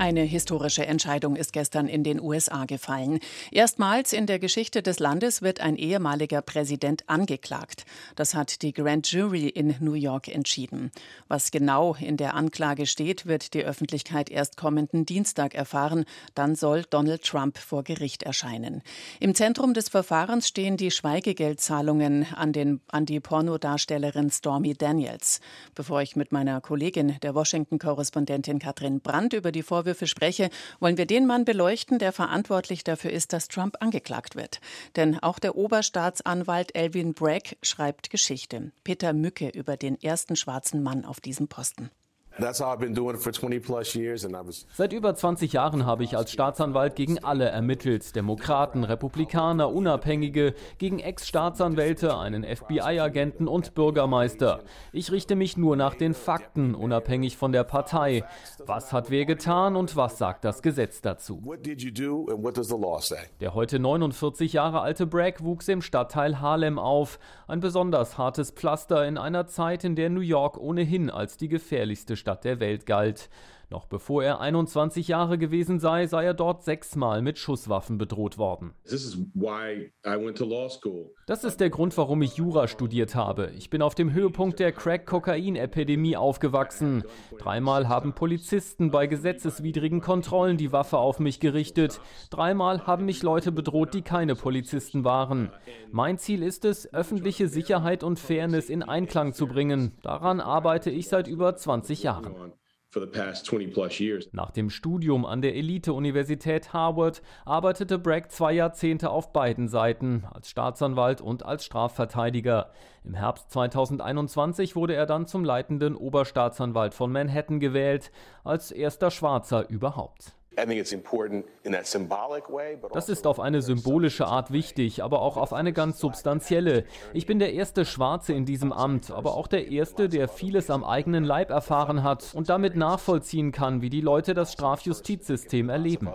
Eine historische Entscheidung ist gestern in den USA gefallen. Erstmals in der Geschichte des Landes wird ein ehemaliger Präsident angeklagt. Das hat die Grand Jury in New York entschieden. Was genau in der Anklage steht, wird die Öffentlichkeit erst kommenden Dienstag erfahren. Dann soll Donald Trump vor Gericht erscheinen. Im Zentrum des Verfahrens stehen die Schweigegeldzahlungen an, den, an die Pornodarstellerin Stormy Daniels. Bevor ich mit meiner Kollegin, der Washington-Korrespondentin Katrin Brandt, über die Vorwürfe Vorwürfe spreche, wollen wir den Mann beleuchten, der verantwortlich dafür ist, dass Trump angeklagt wird. Denn auch der Oberstaatsanwalt Elvin Bragg schreibt Geschichte. Peter Mücke über den ersten schwarzen Mann auf diesem Posten. Seit über 20 Jahren habe ich als Staatsanwalt gegen alle ermittelt. Demokraten, Republikaner, Unabhängige, gegen Ex-Staatsanwälte, einen FBI-Agenten und Bürgermeister. Ich richte mich nur nach den Fakten, unabhängig von der Partei. Was hat wer getan und was sagt das Gesetz dazu? Der heute 49 Jahre alte Bragg wuchs im Stadtteil Harlem auf. Ein besonders hartes Pflaster in einer Zeit, in der New York ohnehin als die gefährlichste Stadt Stadt der Welt galt. Noch bevor er 21 Jahre gewesen sei, sei er dort sechsmal mit Schusswaffen bedroht worden. Das ist der Grund, warum ich Jura studiert habe. Ich bin auf dem Höhepunkt der Crack-Kokain-Epidemie aufgewachsen. Dreimal haben Polizisten bei gesetzeswidrigen Kontrollen die Waffe auf mich gerichtet. Dreimal haben mich Leute bedroht, die keine Polizisten waren. Mein Ziel ist es, öffentliche Sicherheit und Fairness in Einklang zu bringen. Daran arbeite ich seit über 20 Jahren. Nach dem Studium an der Elite-Universität Harvard arbeitete Bragg zwei Jahrzehnte auf beiden Seiten, als Staatsanwalt und als Strafverteidiger. Im Herbst 2021 wurde er dann zum leitenden Oberstaatsanwalt von Manhattan gewählt, als erster Schwarzer überhaupt. Das ist auf eine symbolische Art wichtig, aber auch auf eine ganz substanzielle. Ich bin der erste Schwarze in diesem Amt, aber auch der erste, der vieles am eigenen Leib erfahren hat und damit nachvollziehen kann, wie die Leute das Strafjustizsystem erleben.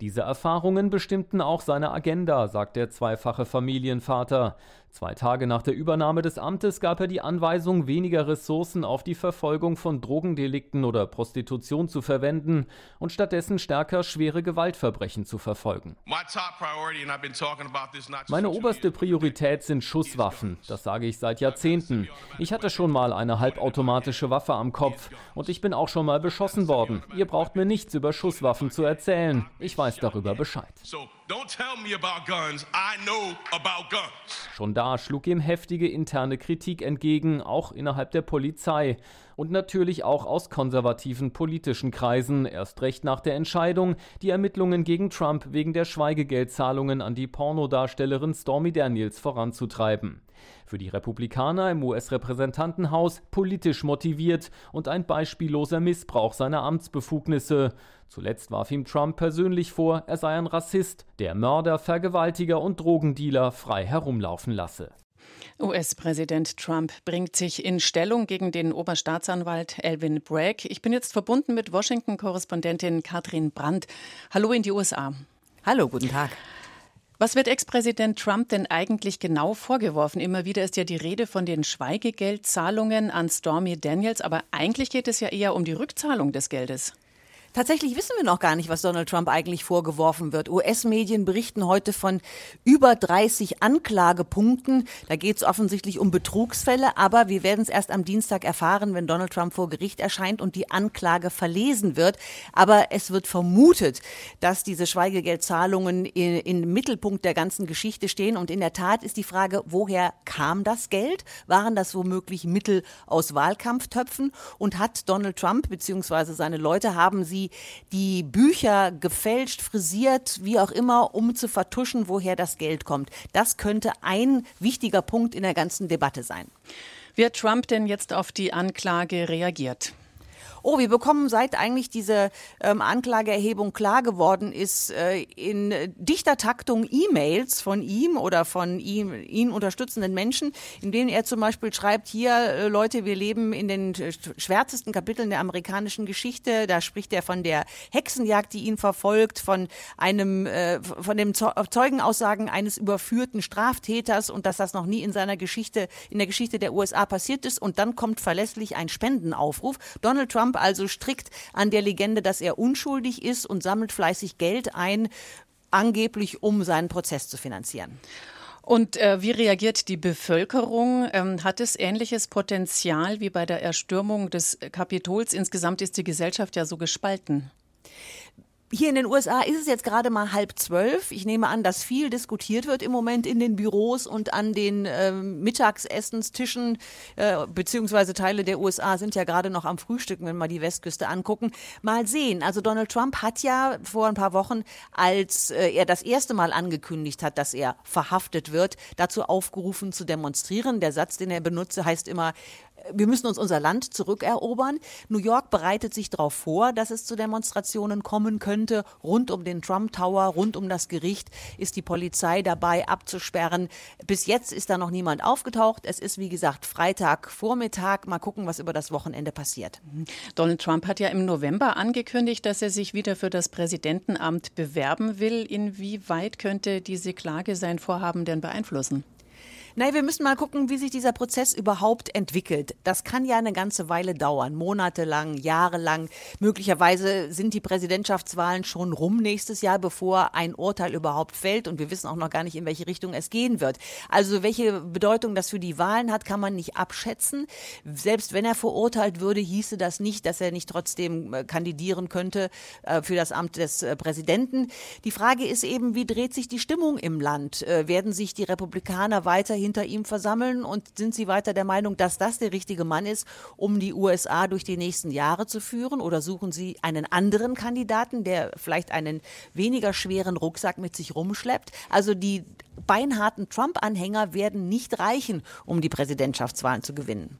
Diese Erfahrungen bestimmten auch seine Agenda, sagt der zweifache Familienvater. Zwei Tage nach der Übernahme des Amtes gab er die Anweisung, weniger Ressourcen auf die Verfolgung von Drogendelikten oder Prostitution zu verwenden und stattdessen stärker schwere Gewaltverbrechen zu verfolgen. Meine oberste Priorität sind Schusswaffen. Das sage ich seit Jahrzehnten. Ich hatte schon mal eine halbautomatische Waffe am Kopf und ich bin auch schon mal beschossen worden. Ihr braucht mir nichts über Schusswaffen zu erzählen. Ich weiß darüber Bescheid. Schon da schlug ihm heftige interne Kritik entgegen, auch innerhalb der Polizei und natürlich auch aus konservativen politischen Kreisen, erst recht nach der Entscheidung, die Ermittlungen gegen Trump wegen der Schweigegeldzahlungen an die Pornodarstellerin Stormy Daniels voranzutreiben. Für die Republikaner im US-Repräsentantenhaus politisch motiviert und ein beispielloser Missbrauch seiner Amtsbefugnisse. Zuletzt warf ihm Trump persönlich vor, er sei ein Rassist, der Mörder, Vergewaltiger und Drogendealer frei herumlaufen lasse. US-Präsident Trump bringt sich in Stellung gegen den Oberstaatsanwalt Elvin Bragg. Ich bin jetzt verbunden mit Washington-Korrespondentin Katrin Brandt. Hallo in die USA. Hallo, guten Tag. Was wird Ex-Präsident Trump denn eigentlich genau vorgeworfen? Immer wieder ist ja die Rede von den Schweigegeldzahlungen an Stormy Daniels, aber eigentlich geht es ja eher um die Rückzahlung des Geldes. Tatsächlich wissen wir noch gar nicht, was Donald Trump eigentlich vorgeworfen wird. US-Medien berichten heute von über 30 Anklagepunkten. Da geht es offensichtlich um Betrugsfälle, aber wir werden es erst am Dienstag erfahren, wenn Donald Trump vor Gericht erscheint und die Anklage verlesen wird. Aber es wird vermutet, dass diese Schweigegeldzahlungen im Mittelpunkt der ganzen Geschichte stehen. Und in der Tat ist die Frage, woher kam das Geld? Waren das womöglich Mittel aus Wahlkampftöpfen? Und hat Donald Trump bzw. seine Leute haben sie die Bücher gefälscht, frisiert, wie auch immer, um zu vertuschen, woher das Geld kommt. Das könnte ein wichtiger Punkt in der ganzen Debatte sein. Wie hat Trump denn jetzt auf die Anklage reagiert? Oh, wir bekommen seit eigentlich diese ähm, Anklageerhebung klar geworden ist, äh, in dichter Taktung E-Mails von ihm oder von ihm, ihn unterstützenden Menschen, in denen er zum Beispiel schreibt, hier äh, Leute, wir leben in den schwärzesten Kapiteln der amerikanischen Geschichte. Da spricht er von der Hexenjagd, die ihn verfolgt, von einem, äh, von dem Zeugenaussagen eines überführten Straftäters und dass das noch nie in seiner Geschichte, in der Geschichte der USA passiert ist. Und dann kommt verlässlich ein Spendenaufruf. Donald Trump also strikt an der Legende, dass er unschuldig ist und sammelt fleißig Geld ein, angeblich um seinen Prozess zu finanzieren. Und äh, wie reagiert die Bevölkerung? Ähm, hat es ähnliches Potenzial wie bei der Erstürmung des Kapitols? Insgesamt ist die Gesellschaft ja so gespalten. Hier in den USA ist es jetzt gerade mal halb zwölf. Ich nehme an, dass viel diskutiert wird im Moment in den Büros und an den äh, Mittagsessenstischen, äh, beziehungsweise Teile der USA sind ja gerade noch am Frühstücken, wenn wir die Westküste angucken. Mal sehen. Also Donald Trump hat ja vor ein paar Wochen, als äh, er das erste Mal angekündigt hat, dass er verhaftet wird, dazu aufgerufen zu demonstrieren. Der Satz, den er benutze, heißt immer, wir müssen uns unser Land zurückerobern. New York bereitet sich darauf vor, dass es zu Demonstrationen kommen könnte. Rund um den Trump Tower, rund um das Gericht ist die Polizei dabei abzusperren. Bis jetzt ist da noch niemand aufgetaucht. Es ist, wie gesagt, Freitagvormittag. Mal gucken, was über das Wochenende passiert. Donald Trump hat ja im November angekündigt, dass er sich wieder für das Präsidentenamt bewerben will. Inwieweit könnte diese Klage sein Vorhaben denn beeinflussen? Nein, wir müssen mal gucken, wie sich dieser Prozess überhaupt entwickelt. Das kann ja eine ganze Weile dauern, monatelang, jahrelang. Möglicherweise sind die Präsidentschaftswahlen schon rum nächstes Jahr, bevor ein Urteil überhaupt fällt. Und wir wissen auch noch gar nicht, in welche Richtung es gehen wird. Also welche Bedeutung das für die Wahlen hat, kann man nicht abschätzen. Selbst wenn er verurteilt würde, hieße das nicht, dass er nicht trotzdem äh, kandidieren könnte äh, für das Amt des äh, Präsidenten. Die Frage ist eben, wie dreht sich die Stimmung im Land? Werden sich die Republikaner weiterhin hinter ihm versammeln und sind Sie weiter der Meinung, dass das der richtige Mann ist, um die USA durch die nächsten Jahre zu führen? Oder suchen Sie einen anderen Kandidaten, der vielleicht einen weniger schweren Rucksack mit sich rumschleppt? Also die beinharten Trump-Anhänger werden nicht reichen, um die Präsidentschaftswahlen zu gewinnen.